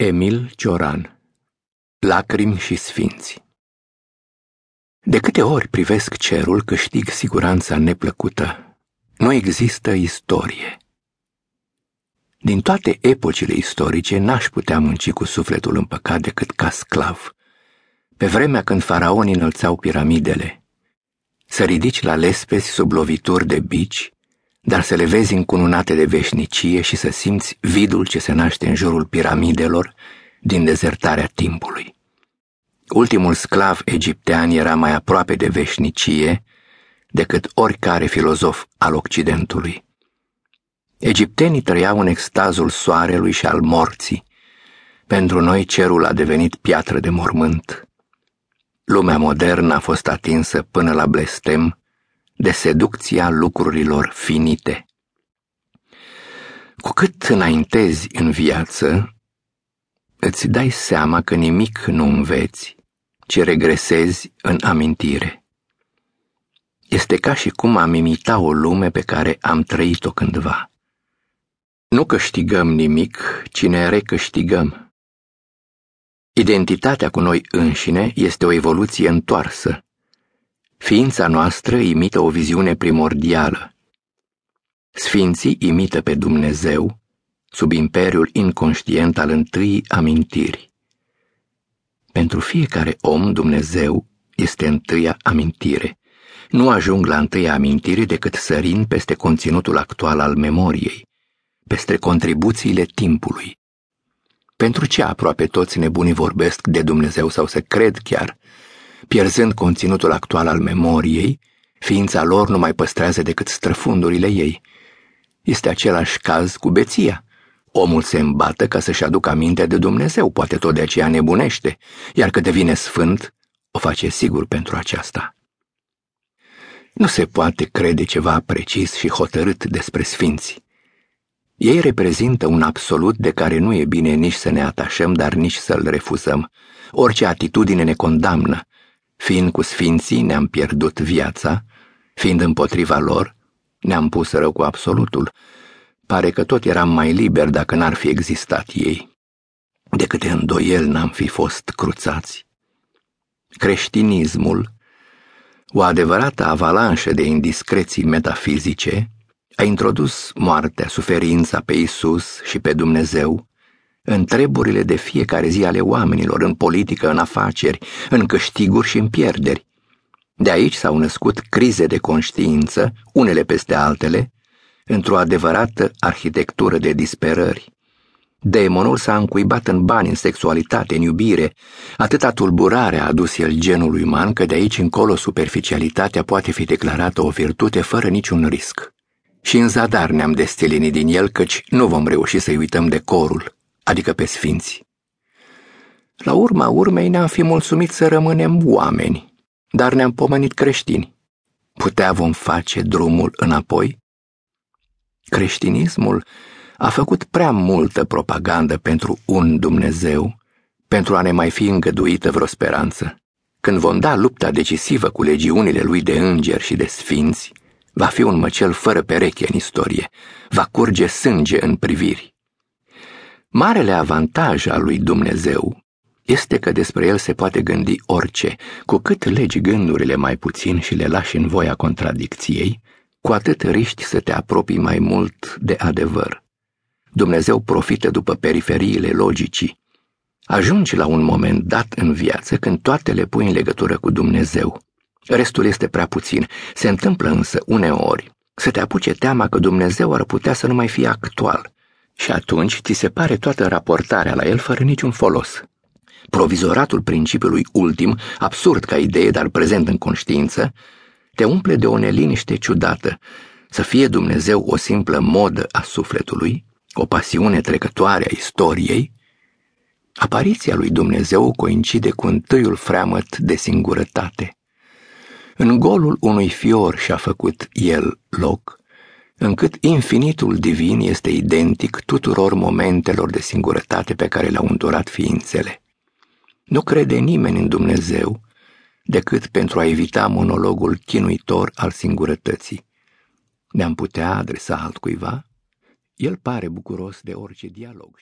Emil Cioran Lacrimi și sfinți De câte ori privesc cerul, câștig siguranța neplăcută. Nu există istorie. Din toate epocile istorice n-aș putea munci cu sufletul împăcat decât ca sclav. Pe vremea când faraonii înălțau piramidele, să ridici la lespezi sub lovituri de bici, dar să le vezi încununate de veșnicie și să simți vidul ce se naște în jurul piramidelor din dezertarea timpului. Ultimul sclav egiptean era mai aproape de veșnicie decât oricare filozof al Occidentului. Egiptenii trăiau în extazul soarelui și al morții. Pentru noi cerul a devenit piatră de mormânt. Lumea modernă a fost atinsă până la blestem de seducția lucrurilor finite. Cu cât înaintezi în viață, îți dai seama că nimic nu înveți, ci regresezi în amintire. Este ca și cum am imita o lume pe care am trăit-o cândva. Nu câștigăm nimic, ci ne recâștigăm. Identitatea cu noi înșine este o evoluție întoarsă, Ființa noastră imită o viziune primordială. Sfinții imită pe Dumnezeu sub imperiul inconștient al întâii amintiri. Pentru fiecare om, Dumnezeu este întâia amintire. Nu ajung la întâia amintire decât sărind peste conținutul actual al memoriei, peste contribuțiile timpului. Pentru ce aproape toți nebunii vorbesc de Dumnezeu sau se cred chiar Pierzând conținutul actual al memoriei, ființa lor nu mai păstrează decât străfundurile ei. Este același caz cu beția. Omul se îmbată ca să-și aducă aminte de Dumnezeu, poate tot de aceea nebunește, iar că devine sfânt, o face sigur pentru aceasta. Nu se poate crede ceva precis și hotărât despre sfinți. Ei reprezintă un absolut de care nu e bine nici să ne atașăm, dar nici să-l refuzăm. Orice atitudine ne condamnă, Fiind cu sfinții, ne-am pierdut viața, fiind împotriva lor, ne-am pus rău cu absolutul. Pare că tot eram mai liber dacă n-ar fi existat ei. De câte îndoiel n-am fi fost cruțați. Creștinismul, o adevărată avalanșă de indiscreții metafizice, a introdus moartea, suferința pe Isus și pe Dumnezeu în treburile de fiecare zi ale oamenilor, în politică, în afaceri, în câștiguri și în pierderi. De aici s-au născut crize de conștiință, unele peste altele, într-o adevărată arhitectură de disperări. Demonul s-a încuibat în bani, în sexualitate, în iubire. Atâta tulburare a adus el genului uman că de aici încolo superficialitatea poate fi declarată o virtute fără niciun risc. Și în zadar ne-am destelinit din el, căci nu vom reuși să-i uităm de corul adică pe sfinți. La urma urmei ne-am fi mulțumit să rămânem oameni, dar ne-am pomenit creștini. Putea vom face drumul înapoi? Creștinismul a făcut prea multă propagandă pentru un Dumnezeu, pentru a ne mai fi îngăduită vreo speranță. Când vom da lupta decisivă cu legiunile lui de îngeri și de sfinți, va fi un măcel fără pereche în istorie, va curge sânge în priviri. Marele avantaj al lui Dumnezeu este că despre el se poate gândi orice, cu cât legi gândurile mai puțin și le lași în voia contradicției, cu atât riști să te apropii mai mult de adevăr. Dumnezeu profită după periferiile logicii. Ajungi la un moment dat în viață când toate le pui în legătură cu Dumnezeu. Restul este prea puțin. Se întâmplă însă uneori să te apuce teama că Dumnezeu ar putea să nu mai fie actual, și atunci ți se pare toată raportarea la el fără niciun folos. Provizoratul principiului ultim, absurd ca idee, dar prezent în conștiință, te umple de o neliniște ciudată, să fie Dumnezeu o simplă modă a sufletului, o pasiune trecătoare a istoriei, apariția lui Dumnezeu coincide cu întâiul freamăt de singurătate. În golul unui fior și-a făcut el loc, încât infinitul divin este identic tuturor momentelor de singurătate pe care le-au îndurat ființele. Nu crede nimeni în Dumnezeu decât pentru a evita monologul chinuitor al singurătății. Ne-am putea adresa altcuiva? El pare bucuros de orice dialog.